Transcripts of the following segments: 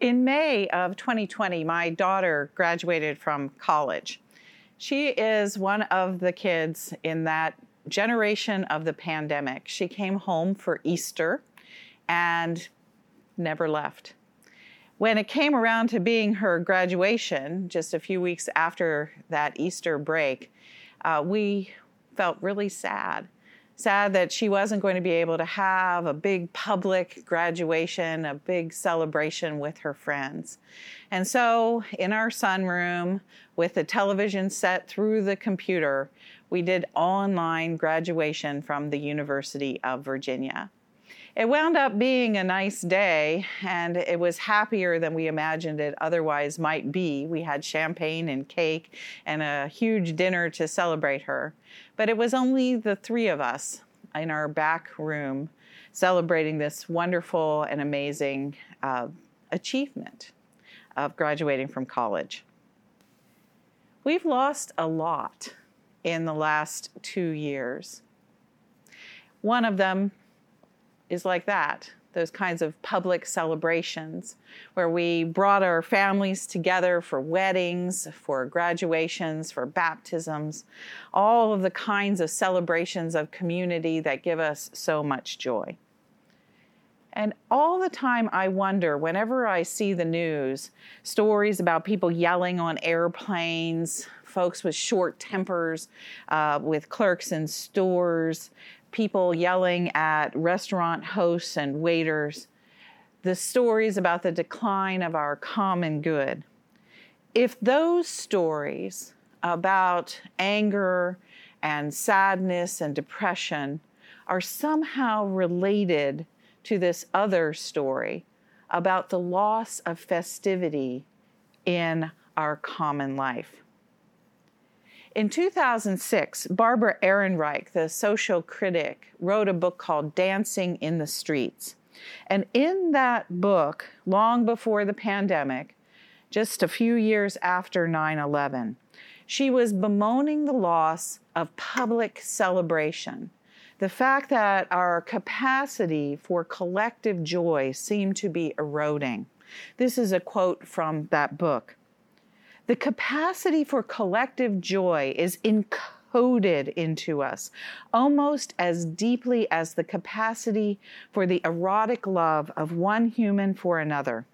In May of 2020, my daughter graduated from college. She is one of the kids in that generation of the pandemic. She came home for Easter and never left. When it came around to being her graduation, just a few weeks after that Easter break, uh, we felt really sad. Sad that she wasn't going to be able to have a big public graduation, a big celebration with her friends. And so, in our sunroom, with the television set through the computer, we did online graduation from the University of Virginia. It wound up being a nice day, and it was happier than we imagined it otherwise might be. We had champagne and cake and a huge dinner to celebrate her. But it was only the three of us in our back room celebrating this wonderful and amazing uh, achievement of graduating from college. We've lost a lot in the last two years. One of them is like that those kinds of public celebrations where we brought our families together for weddings, for graduations, for baptisms, all of the kinds of celebrations of community that give us so much joy. And all the time, I wonder whenever I see the news stories about people yelling on airplanes, folks with short tempers, uh, with clerks in stores, people yelling at restaurant hosts and waiters, the stories about the decline of our common good. If those stories about anger and sadness and depression are somehow related to this other story about the loss of festivity in our common life. In 2006, Barbara Ehrenreich, the social critic, wrote a book called Dancing in the Streets. And in that book, long before the pandemic, just a few years after 9 11, she was bemoaning the loss of public celebration. The fact that our capacity for collective joy seemed to be eroding. This is a quote from that book. The capacity for collective joy is encoded into us almost as deeply as the capacity for the erotic love of one human for another.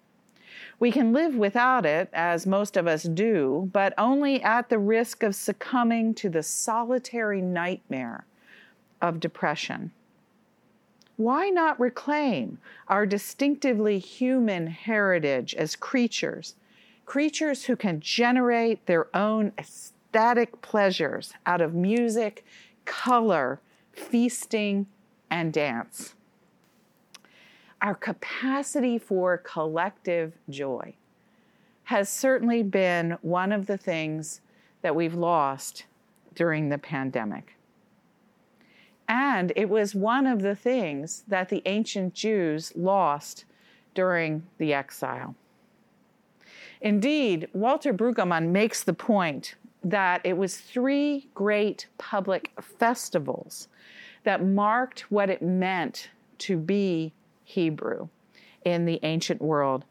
We can live without it, as most of us do, but only at the risk of succumbing to the solitary nightmare of depression. Why not reclaim our distinctively human heritage as creatures creatures who can generate their own ecstatic pleasures out of music, color, feasting, and dance. Our capacity for collective joy has certainly been one of the things that we've lost during the pandemic. And it was one of the things that the ancient Jews lost during the exile. Indeed, Walter Brueggemann makes the point that it was three great public festivals that marked what it meant to be Hebrew in the ancient world.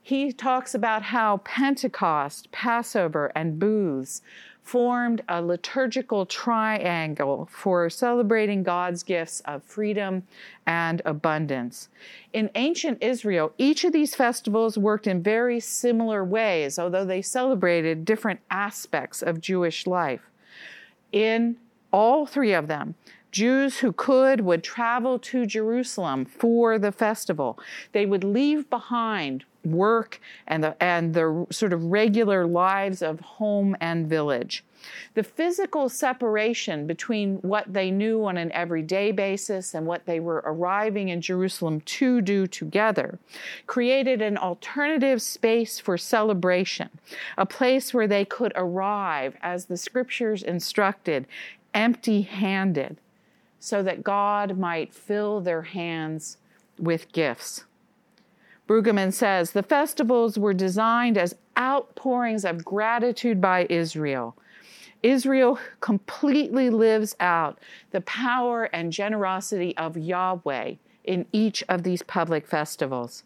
He talks about how Pentecost, Passover, and booths formed a liturgical triangle for celebrating God's gifts of freedom and abundance. In ancient Israel, each of these festivals worked in very similar ways, although they celebrated different aspects of Jewish life. In all three of them, Jews who could would travel to Jerusalem for the festival. They would leave behind work and the, and the sort of regular lives of home and village. The physical separation between what they knew on an everyday basis and what they were arriving in Jerusalem to do together created an alternative space for celebration, a place where they could arrive, as the scriptures instructed, empty handed, so that God might fill their hands with gifts. Brueggemann says the festivals were designed as outpourings of gratitude by Israel. Israel completely lives out the power and generosity of Yahweh in each of these public festivals.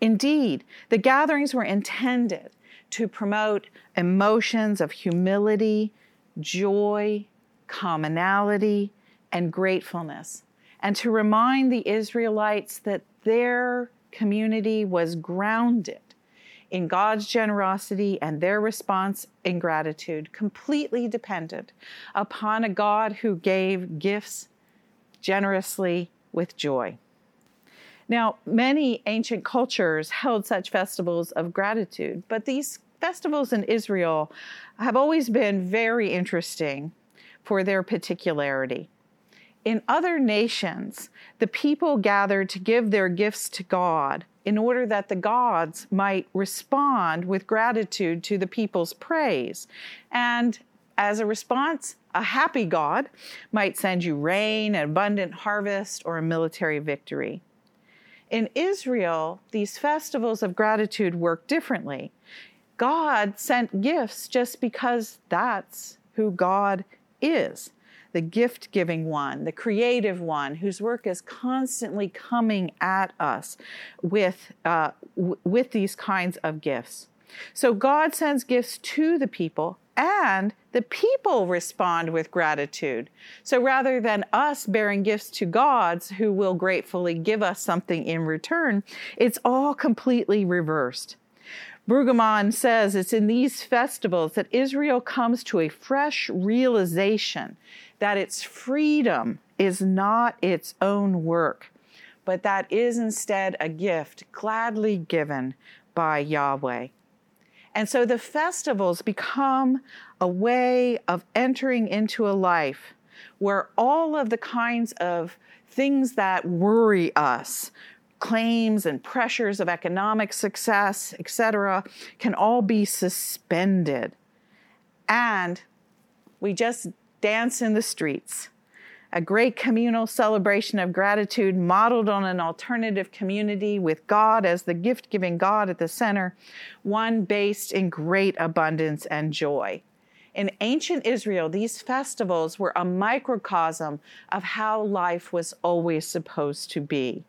Indeed, the gatherings were intended to promote emotions of humility, joy, commonality, and gratefulness, and to remind the Israelites that their community was grounded in God's generosity and their response in gratitude, completely dependent upon a God who gave gifts generously with joy. Now, many ancient cultures held such festivals of gratitude, but these festivals in Israel have always been very interesting for their particularity. In other nations, the people gathered to give their gifts to God in order that the gods might respond with gratitude to the people's praise. And as a response, a happy God might send you rain, an abundant harvest, or a military victory. In Israel, these festivals of gratitude work differently. God sent gifts just because that's who God is the gift giving one, the creative one, whose work is constantly coming at us with, uh, w- with these kinds of gifts. So God sends gifts to the people and the people respond with gratitude. So rather than us bearing gifts to gods who will gratefully give us something in return, it's all completely reversed. Brueggemann says it's in these festivals that Israel comes to a fresh realization that its freedom is not its own work, but that is instead a gift gladly given by Yahweh. And so the festivals become a way of entering into a life where all of the kinds of things that worry us, claims and pressures of economic success, etc., can all be suspended. And we just dance in the streets. A great communal celebration of gratitude modeled on an alternative community with God as the gift giving God at the center, one based in great abundance and joy. In ancient Israel, these festivals were a microcosm of how life was always supposed to be,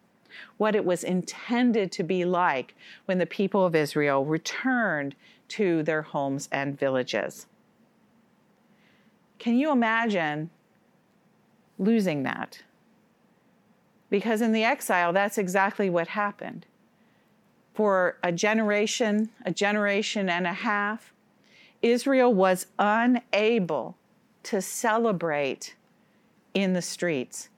what it was intended to be like when the people of Israel returned to their homes and villages. Can you imagine losing that? Because in the exile, that's exactly what happened. For a generation, a generation and a half, Israel was unable to celebrate in the streets,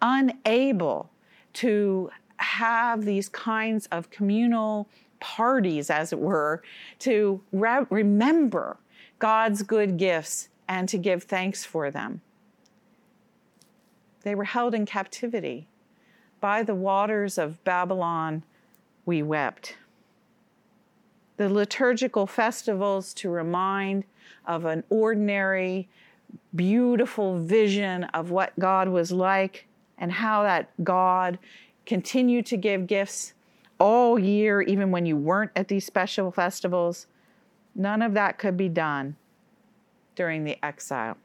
unable to have these kinds of communal parties, as it were, to re- remember God's good gifts and to give thanks for them. They were held in captivity. By the waters of Babylon, we wept. The liturgical festivals to remind of an ordinary, beautiful vision of what God was like and how that God continued to give gifts all year, even when you weren't at these special festivals. None of that could be done during the exile.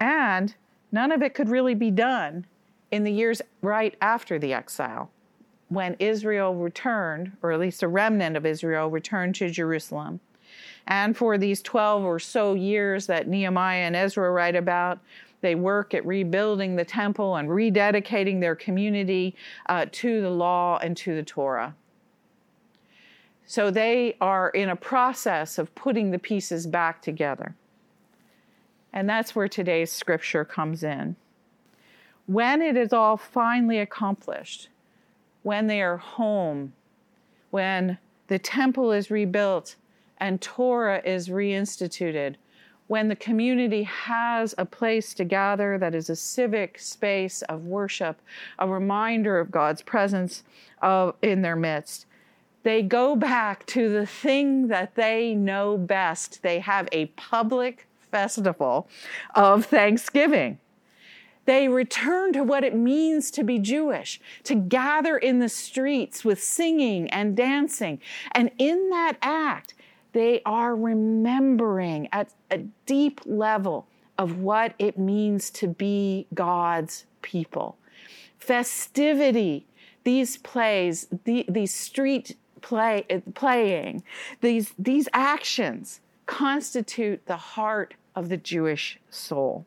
And none of it could really be done in the years right after the exile, when Israel returned, or at least a remnant of Israel returned to Jerusalem. And for these 12 or so years that Nehemiah and Ezra write about, they work at rebuilding the temple and rededicating their community uh, to the law and to the Torah. So they are in a process of putting the pieces back together. And that's where today's scripture comes in. When it is all finally accomplished, when they are home, when the temple is rebuilt and Torah is reinstituted, when the community has a place to gather that is a civic space of worship, a reminder of God's presence of, in their midst, they go back to the thing that they know best. They have a public festival of Thanksgiving. They return to what it means to be Jewish, to gather in the streets with singing and dancing. And in that act, they are remembering at a deep level of what it means to be God's people. Festivity, these plays, the, these street play, playing, these, these actions constitute the heart of the Jewish soul.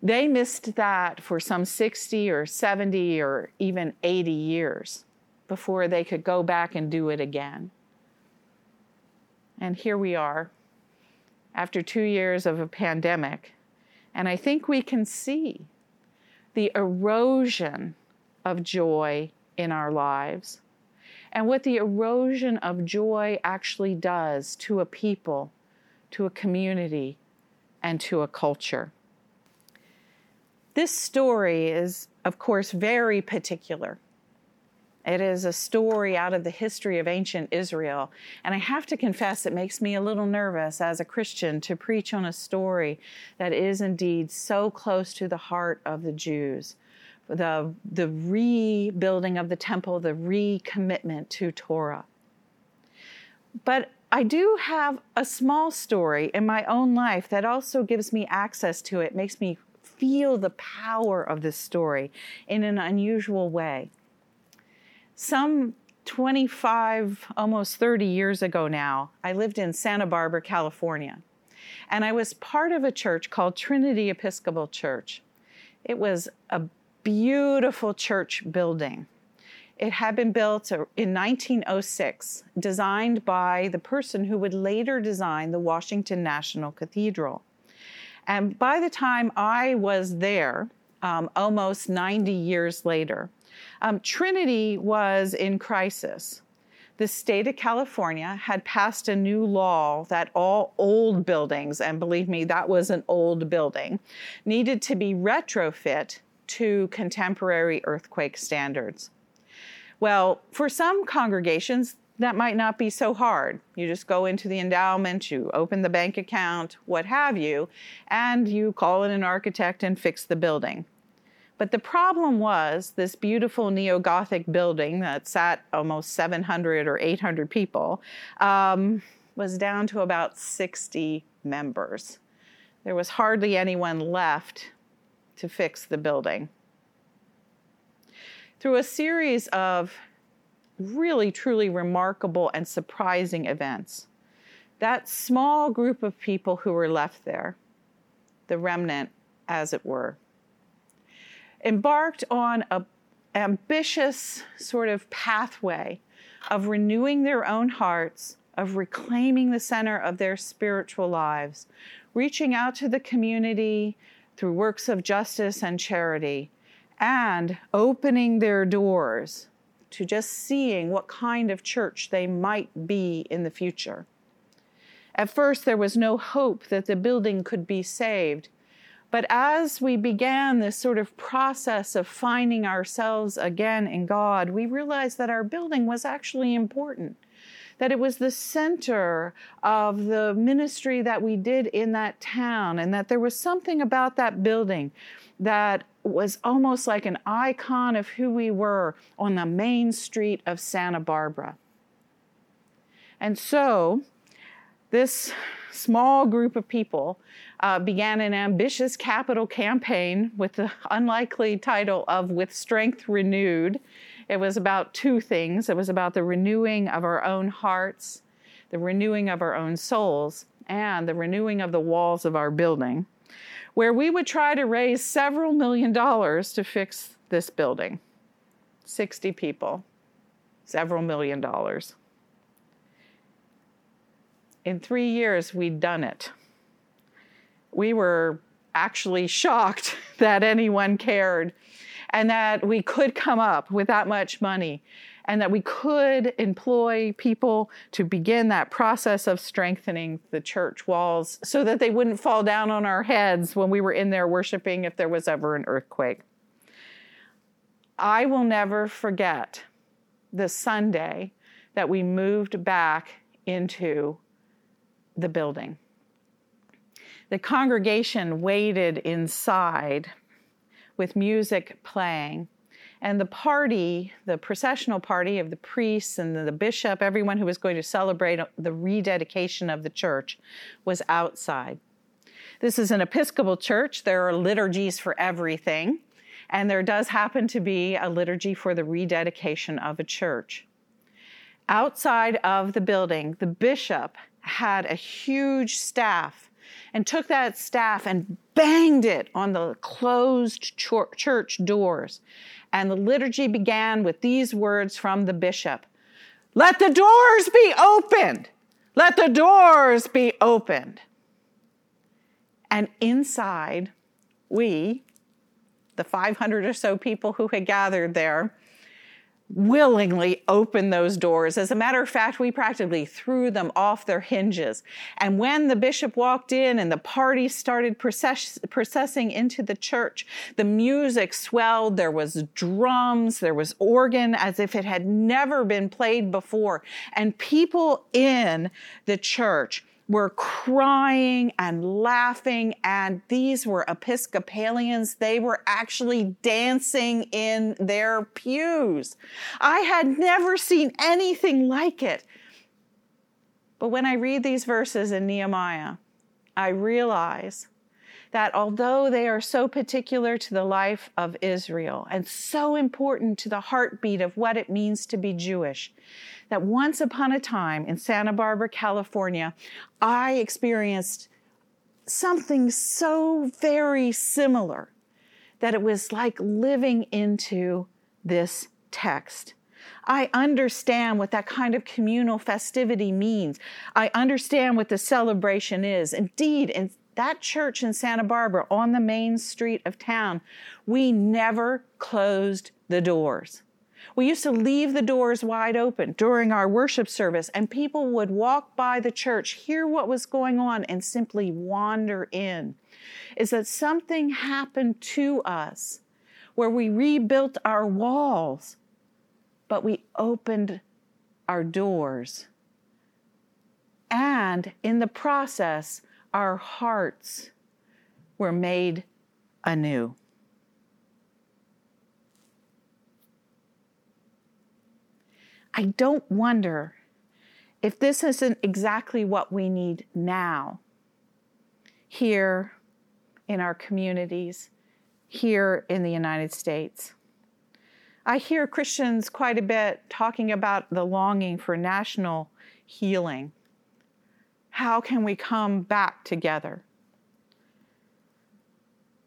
They missed that for some 60 or 70 or even 80 years before they could go back and do it again. And here we are after two years of a pandemic. And I think we can see the erosion of joy in our lives and what the erosion of joy actually does to a people, to a community, and to a culture. This story is, of course, very particular. It is a story out of the history of ancient Israel. And I have to confess, it makes me a little nervous as a Christian to preach on a story that is indeed so close to the heart of the Jews. The, the rebuilding of the temple, the recommitment to Torah. But I do have a small story in my own life that also gives me access to it, makes me feel the power of this story in an unusual way. Some 25, almost 30 years ago now, I lived in Santa Barbara, California. And I was part of a church called Trinity Episcopal Church. It was a beautiful church building. It had been built in 1906, designed by the person who would later design the Washington National Cathedral. And by the time I was there, um, almost 90 years later, um, Trinity was in crisis. The state of California had passed a new law that all old buildings, and believe me, that was an old building, needed to be retrofit to contemporary earthquake standards. Well, for some congregations, that might not be so hard. You just go into the endowment, you open the bank account, what have you, and you call in an architect and fix the building. But the problem was this beautiful neo Gothic building that sat almost 700 or 800 people um, was down to about 60 members. There was hardly anyone left to fix the building. Through a series of really, truly remarkable and surprising events. That small group of people who were left there, the remnant, as it were, embarked on an ambitious sort of pathway of renewing their own hearts, of reclaiming the center of their spiritual lives, reaching out to the community through works of justice and charity, and opening their doors to just seeing what kind of church they might be in the future. At first, there was no hope that the building could be saved. But as we began this sort of process of finding ourselves again in God, we realized that our building was actually important, that it was the center of the ministry that we did in that town, and that there was something about that building that was almost like an icon of who we were on the main street of Santa Barbara. And so, this small group of people uh, began an ambitious capital campaign with the unlikely title of With Strength Renewed. It was about two things it was about the renewing of our own hearts, the renewing of our own souls, and the renewing of the walls of our building where we would try to raise several million dollars to fix this building. 60 people, several million dollars. In three years, we'd done it. We were actually shocked that anyone cared and that we could come up with that much money and that we could employ people to begin that process of strengthening the church walls so that they wouldn't fall down on our heads when we were in there worshiping if there was ever an earthquake. I will never forget the Sunday that we moved back into the building. The congregation waited inside with music playing and the party, the processional party of the priests and the bishop, everyone who was going to celebrate the rededication of the church, was outside. This is an Episcopal church. There are liturgies for everything. And there does happen to be a liturgy for the rededication of a church. Outside of the building, the bishop had a huge staff and took that staff and banged it on the closed church doors. And the liturgy began with these words from the bishop Let the doors be opened! Let the doors be opened! And inside, we, the 500 or so people who had gathered there, willingly opened those doors. As a matter of fact, we practically threw them off their hinges. And when the bishop walked in and the party started process- processing into the church, the music swelled. There was drums, there was organ as if it had never been played before. And people in the church were crying and laughing, and these were Episcopalians. They were actually dancing in their pews. I had never seen anything like it. But when I read these verses in Nehemiah, I realize that although they are so particular to the life of Israel and so important to the heartbeat of what it means to be Jewish, that once upon a time in Santa Barbara, California, I experienced something so very similar that it was like living into this text. I understand what that kind of communal festivity means. I understand what the celebration is. Indeed, in that church in Santa Barbara on the main street of town, we never closed the doors. We used to leave the doors wide open during our worship service, and people would walk by the church, hear what was going on, and simply wander in. Is that something happened to us where we rebuilt our walls, but we opened our doors. And in the process, our hearts were made anew. I don't wonder if this isn't exactly what we need now, here in our communities, here in the United States. I hear Christians quite a bit talking about the longing for national healing. How can we come back together?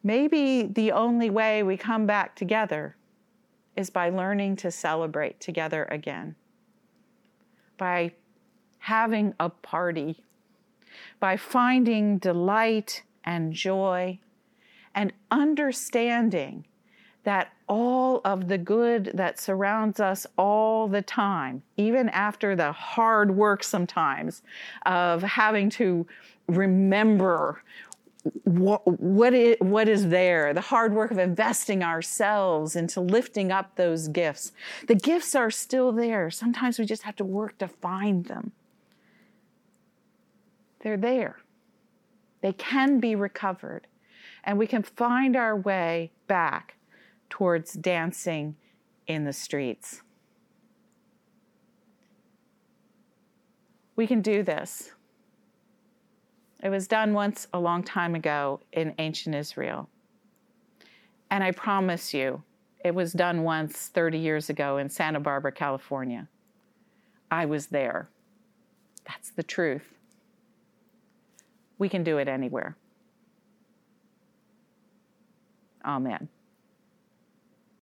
Maybe the only way we come back together is by learning to celebrate together again by having a party, by finding delight and joy, and understanding that all of the good that surrounds us all the time, even after the hard work sometimes of having to remember what, what, is, what is there, the hard work of investing ourselves into lifting up those gifts. The gifts are still there. Sometimes we just have to work to find them. They're there, they can be recovered, and we can find our way back towards dancing in the streets. We can do this. It was done once a long time ago in ancient Israel. And I promise you, it was done once 30 years ago in Santa Barbara, California. I was there. That's the truth. We can do it anywhere. Amen.